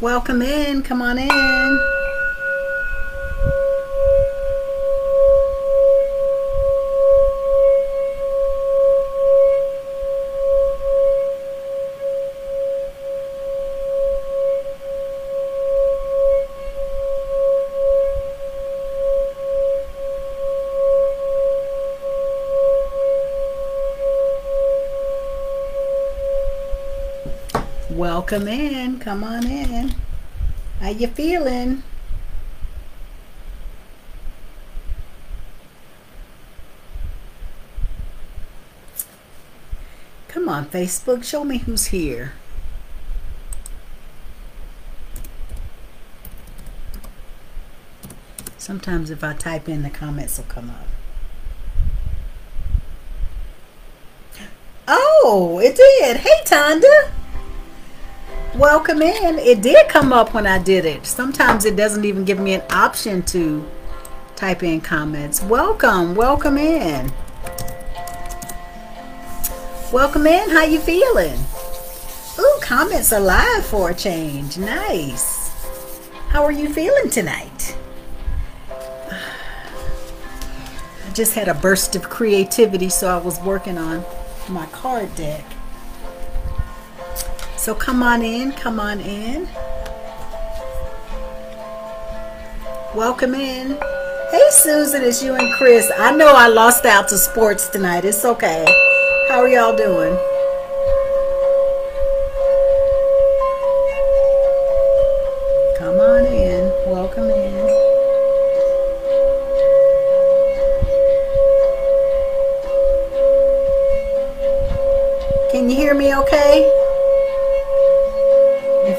Welcome in. Come on in. Welcome in. Come on in. How you feeling? Come on, Facebook. Show me who's here. Sometimes if I type in the comments will come up. Oh, it did. Hey, Tonda. Welcome in. It did come up when I did it. Sometimes it doesn't even give me an option to type in comments. Welcome. Welcome in. Welcome in. How you feeling? Ooh, comments are live for a change. Nice. How are you feeling tonight? I just had a burst of creativity, so I was working on my card deck. So come on in, come on in. Welcome in. Hey Susan, it's you and Chris. I know I lost out to sports tonight. It's okay. How are y'all doing?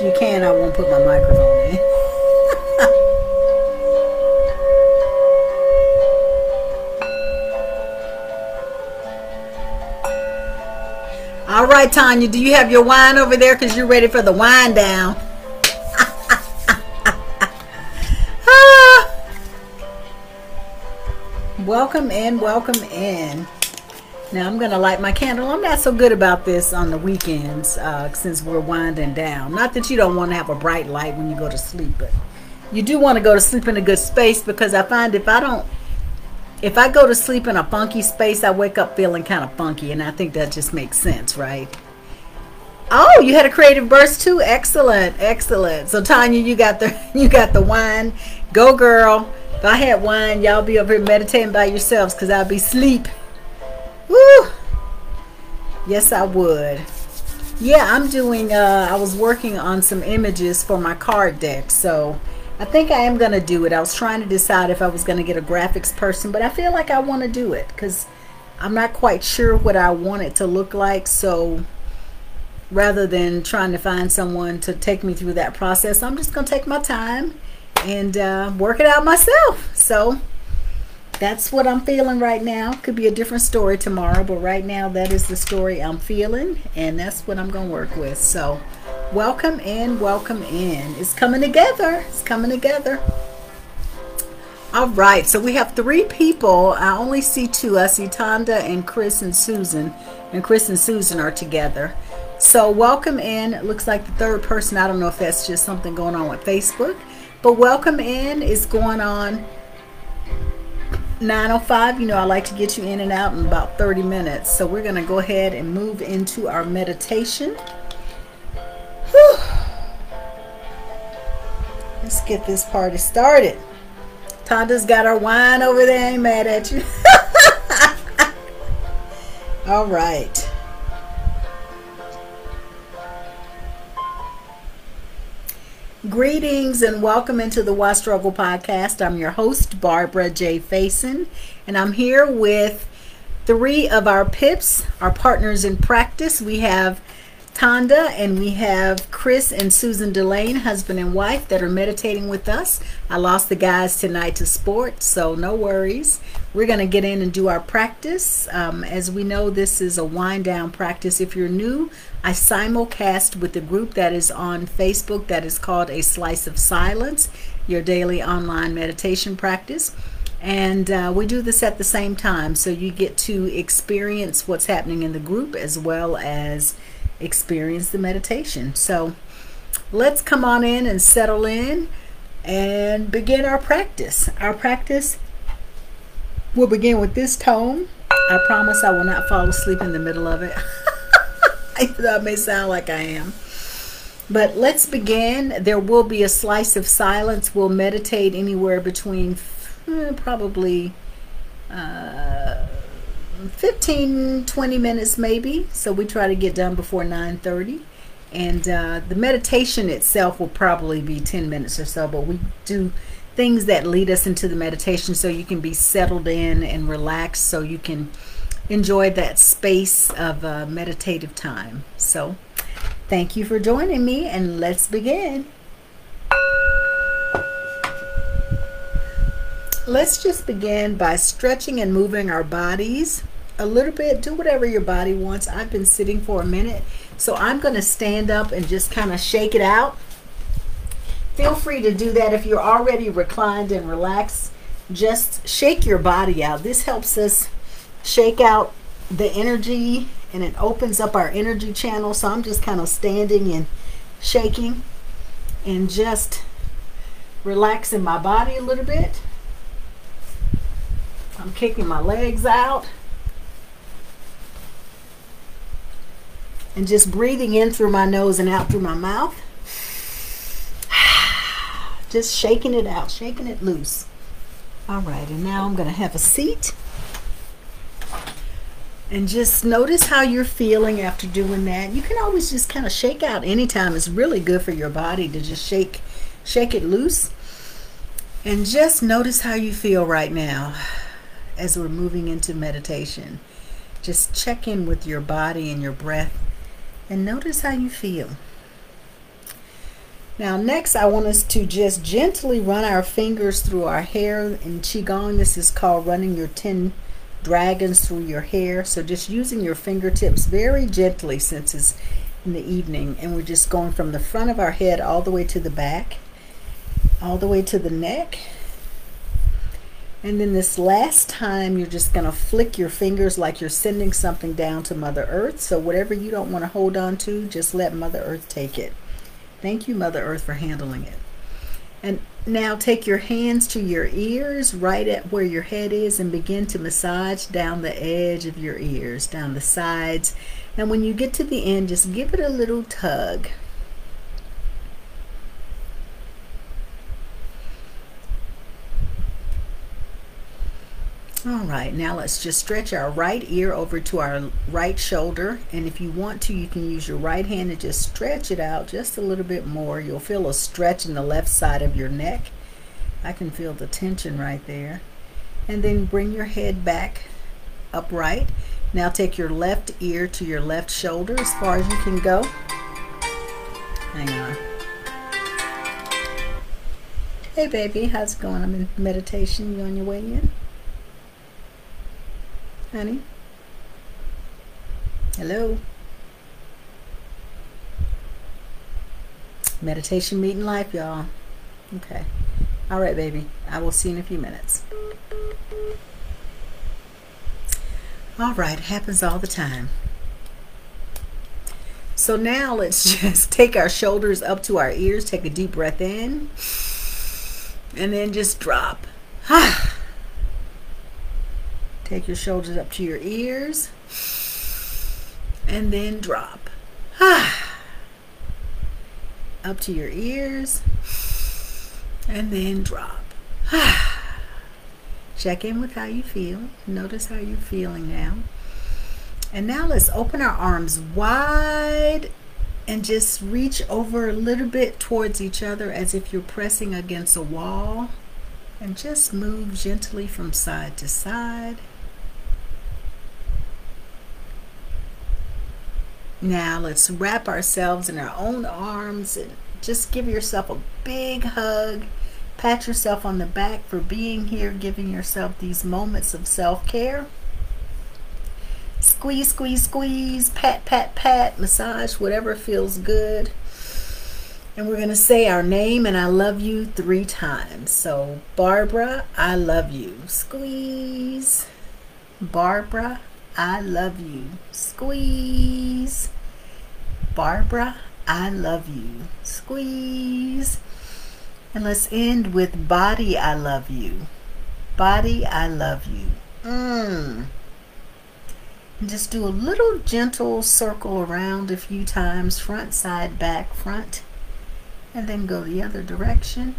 If you can, I won't put my microphone in. All right, Tanya, do you have your wine over there? Because you're ready for the wine down. ah. Welcome in, welcome in. Now I'm going to light my candle. I'm not so good about this on the weekends uh, since we're winding down. Not that you don't want to have a bright light when you go to sleep, but you do want to go to sleep in a good space because I find if I don't, if I go to sleep in a funky space, I wake up feeling kind of funky, and I think that just makes sense, right? Oh, you had a creative burst too. Excellent, excellent. So Tanya, you got the you got the wine. Go girl. If I had wine, y'all be over here meditating by yourselves because I'll be sleep. Woo! Yes, I would. Yeah, I'm doing, uh, I was working on some images for my card deck, so I think I am going to do it. I was trying to decide if I was going to get a graphics person, but I feel like I want to do it because I'm not quite sure what I want it to look like, so rather than trying to find someone to take me through that process, I'm just going to take my time and uh, work it out myself. So, that's what I'm feeling right now. Could be a different story tomorrow, but right now that is the story I'm feeling, and that's what I'm going to work with. So, welcome in, welcome in. It's coming together. It's coming together. All right, so we have three people. I only see two. I see Tonda and Chris and Susan, and Chris and Susan are together. So, welcome in. It looks like the third person. I don't know if that's just something going on with Facebook, but welcome in is going on 905 you know I like to get you in and out in about 30 minutes. So we're gonna go ahead and move into our meditation. Whew. let's get this party started. Tonda's got our wine over there ain't mad at you. All right Greetings and welcome into the Why Struggle podcast. I'm your host, Barbara J. Faison, and I'm here with three of our PIPs, our partners in practice. We have Tonda and we have Chris and Susan Delane, husband and wife, that are meditating with us. I lost the guys tonight to sports, so no worries. We're going to get in and do our practice. Um, as we know, this is a wind down practice. If you're new, I simulcast with the group that is on Facebook that is called A Slice of Silence, your daily online meditation practice. And uh, we do this at the same time, so you get to experience what's happening in the group as well as experience the meditation. So let's come on in and settle in and begin our practice. Our practice will begin with this tone. I promise I will not fall asleep in the middle of it. that may sound like I am. But let's begin. There will be a slice of silence. We'll meditate anywhere between eh, probably uh, 15, 20 minutes maybe. So we try to get done before 9.30. And uh, the meditation itself will probably be 10 minutes or so. But we do things that lead us into the meditation so you can be settled in and relaxed so you can enjoy that space of uh, meditative time. So Thank you for joining me and let's begin. Let's just begin by stretching and moving our bodies a little bit. Do whatever your body wants. I've been sitting for a minute, so I'm going to stand up and just kind of shake it out. Feel free to do that if you're already reclined and relaxed. Just shake your body out. This helps us shake out the energy and it opens up our energy channel. So I'm just kind of standing and shaking and just relaxing my body a little bit. I'm kicking my legs out. And just breathing in through my nose and out through my mouth. Just shaking it out, shaking it loose. All right, and now I'm going to have a seat. And just notice how you're feeling after doing that. You can always just kind of shake out anytime. It's really good for your body to just shake shake it loose. And just notice how you feel right now as we're moving into meditation. Just check in with your body and your breath and notice how you feel. Now next I want us to just gently run our fingers through our hair. In Qigong this is called running your 10 dragons through your hair. So just using your fingertips very gently since it's in the evening. And we're just going from the front of our head all the way to the back, all the way to the neck. And then this last time, you're just going to flick your fingers like you're sending something down to Mother Earth. So whatever you don't want to hold on to, just let Mother Earth take it. Thank you, Mother Earth, for handling it. And now take your hands to your ears, right at where your head is, and begin to massage down the edge of your ears, down the sides. And when you get to the end, just give it a little tug. All right, now let's just stretch our right ear over to our right shoulder. And if you want to, you can use your right hand and just stretch it out just a little bit more. You'll feel a stretch in the left side of your neck. I can feel the tension right there. And then bring your head back upright. Now take your left ear to your left shoulder as far as you can go. Hang on. Hey baby, how's it going? I'm in meditation. You on your way in? Honey? Hello? Meditation meeting life, y'all. Okay. All right, baby. I will see you in a few minutes. All right. Happens all the time. So now let's just take our shoulders up to our ears. Take a deep breath in. And then just drop. Ah. Take your shoulders up to your ears and then drop. up to your ears and then drop. Check in with how you feel. Notice how you're feeling now. And now let's open our arms wide and just reach over a little bit towards each other as if you're pressing against a wall. And just move gently from side to side. Now let's wrap ourselves in our own arms and just give yourself a big hug. Pat yourself on the back for being here, giving yourself these moments of self-care. Squeeze, squeeze, squeeze, pat, pat, pat, massage, whatever feels good. And we're going to say our name and I love you three times. So, Barbara, I love you. Squeeze. Barbara, I love you. Squeeze. Barbara, I love you. Squeeze. And let's end with body, I love you. Body, I love you. Mmm. And just do a little gentle circle around a few times, front, side, back, front, and then go the other direction.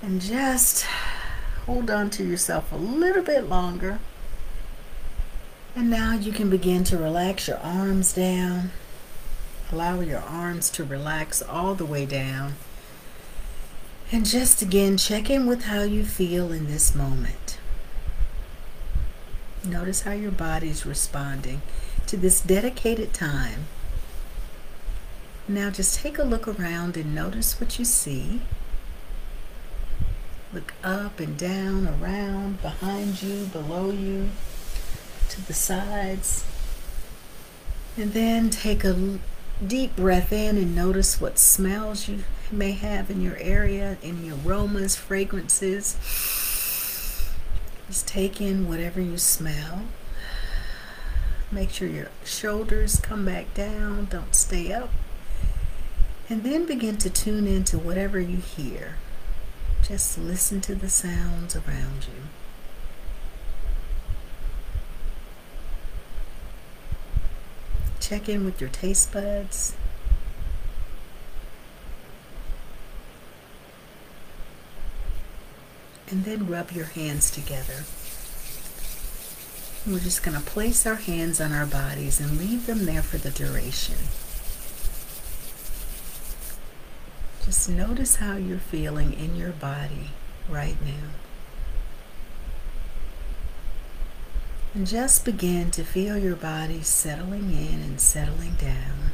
And just hold on to yourself a little bit longer. And now you can begin to relax your arms down. Allow your arms to relax all the way down. And just again, check in with how you feel in this moment. Notice how your body's responding to this dedicated time. Now just take a look around and notice what you see. Look up and down, around, behind you, below you, to the sides. And then take a deep breath in and notice what smells you may have in your area, any aromas, fragrances. Just take in whatever you smell. Make sure your shoulders come back down, don't stay up. And then begin to tune into whatever you hear. Just listen to the sounds around you. Check in with your taste buds. And then rub your hands together. We're just going to place our hands on our bodies and leave them there for the duration. Just notice how you're feeling in your body right now. And just begin to feel your body settling in and settling down.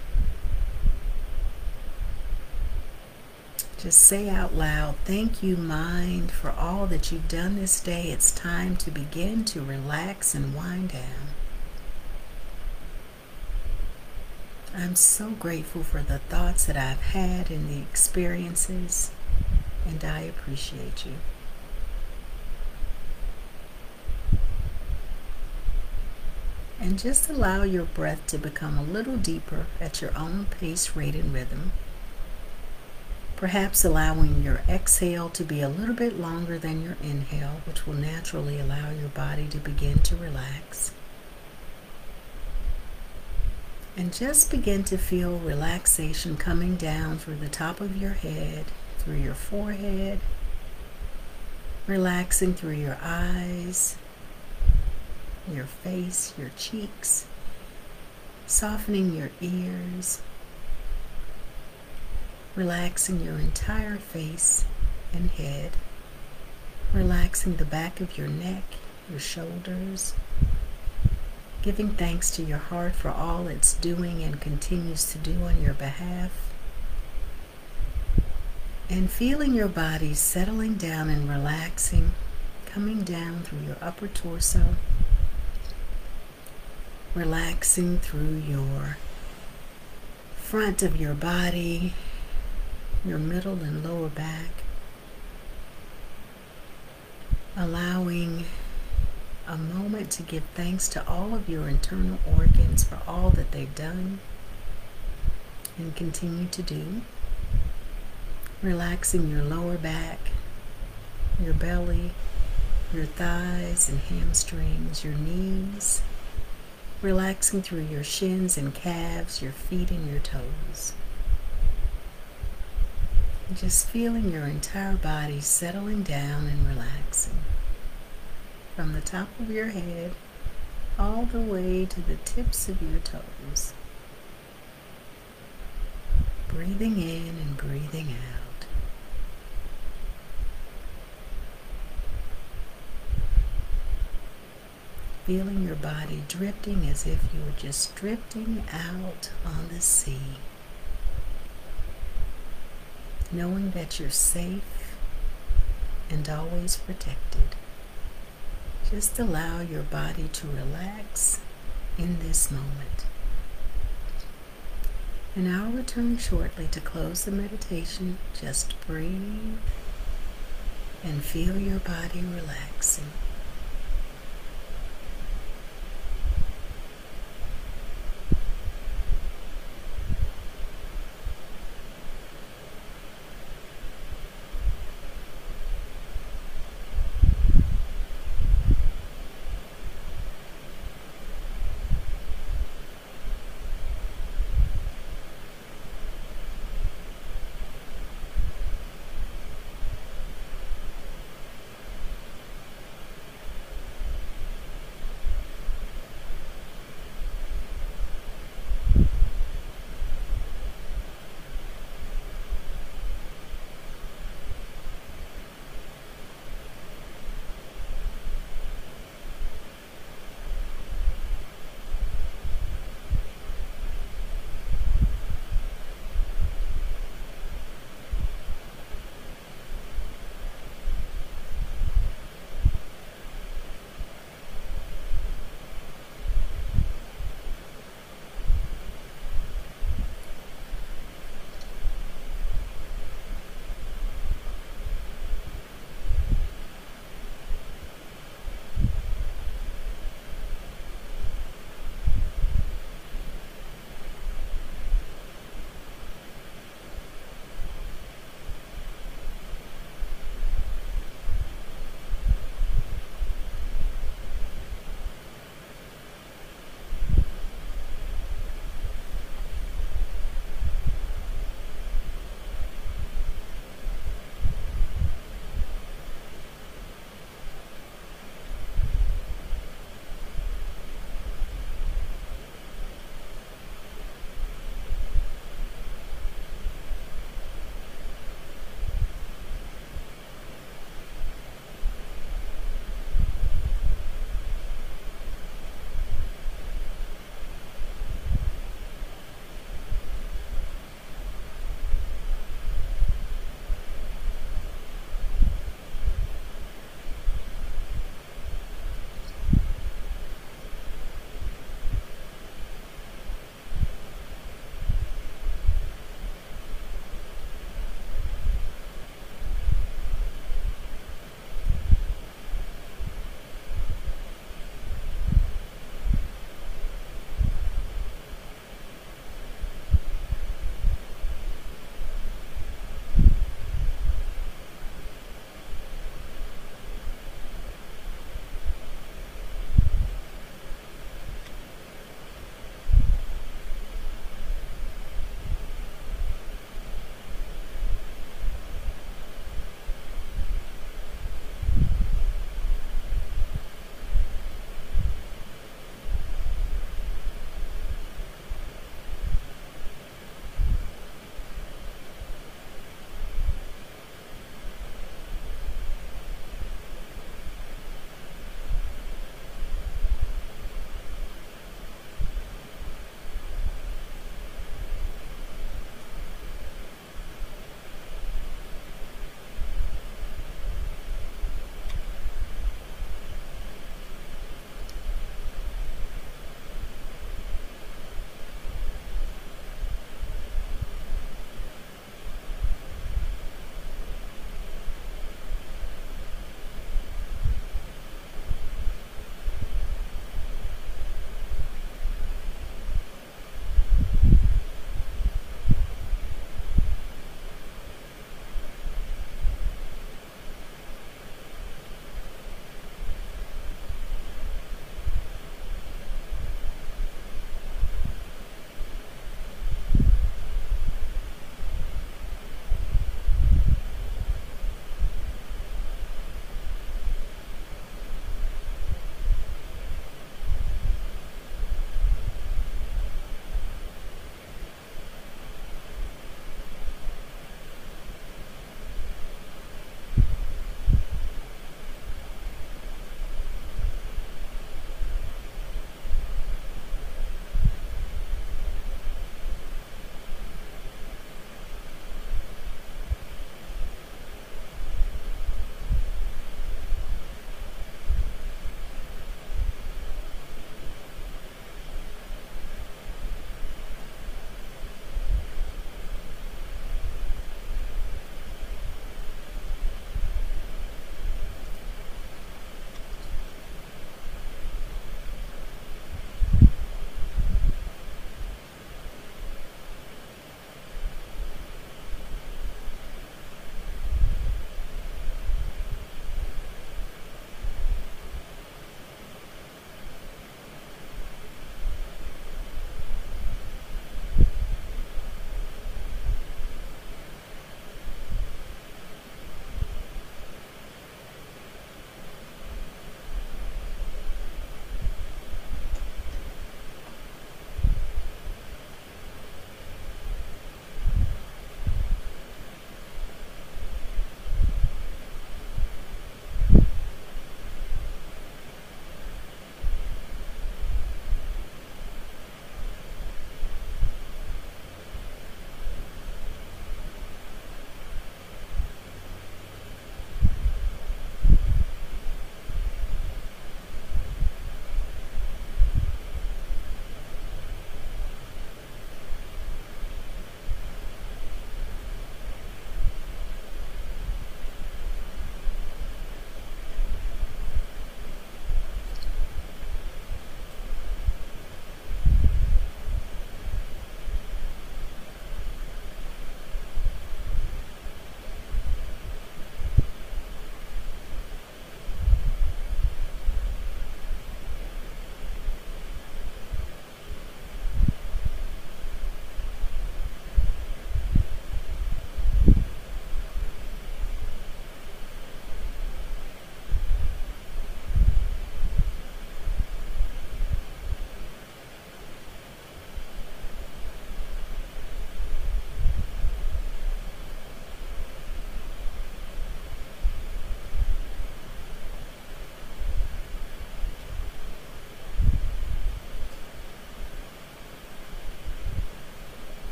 Just say out loud, Thank you, mind, for all that you've done this day. It's time to begin to relax and wind down. I'm so grateful for the thoughts that I've had and the experiences, and I appreciate you. And just allow your breath to become a little deeper at your own pace, rate, and rhythm. Perhaps allowing your exhale to be a little bit longer than your inhale, which will naturally allow your body to begin to relax. And just begin to feel relaxation coming down through the top of your head, through your forehead, relaxing through your eyes, your face, your cheeks, softening your ears, relaxing your entire face and head, relaxing the back of your neck, your shoulders, giving thanks to your heart for all it's doing and continues to do on your behalf, and feeling your body settling down and relaxing, coming down through your upper torso, relaxing through your front of your body, your middle and lower back, allowing a moment to give thanks to all of your internal organs for all that they've done and continue to do. Relaxing your lower back, your belly, your thighs and hamstrings, your knees. Relaxing through your shins and calves, your feet and your toes. Just feeling your entire body settling down and relaxing from the top of your head all the way to the tips of your toes. Breathing in and breathing out. Feeling your body drifting as if you were just drifting out on the sea. Knowing that you're safe and always protected. Just allow your body to relax in this moment. And I'll return shortly to close the meditation. Just breathe and feel your body relaxing.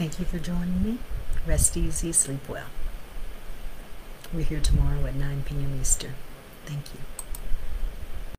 Thank you for joining me. Rest easy, sleep well. We're here tomorrow at 9 p.m. Eastern. Thank you.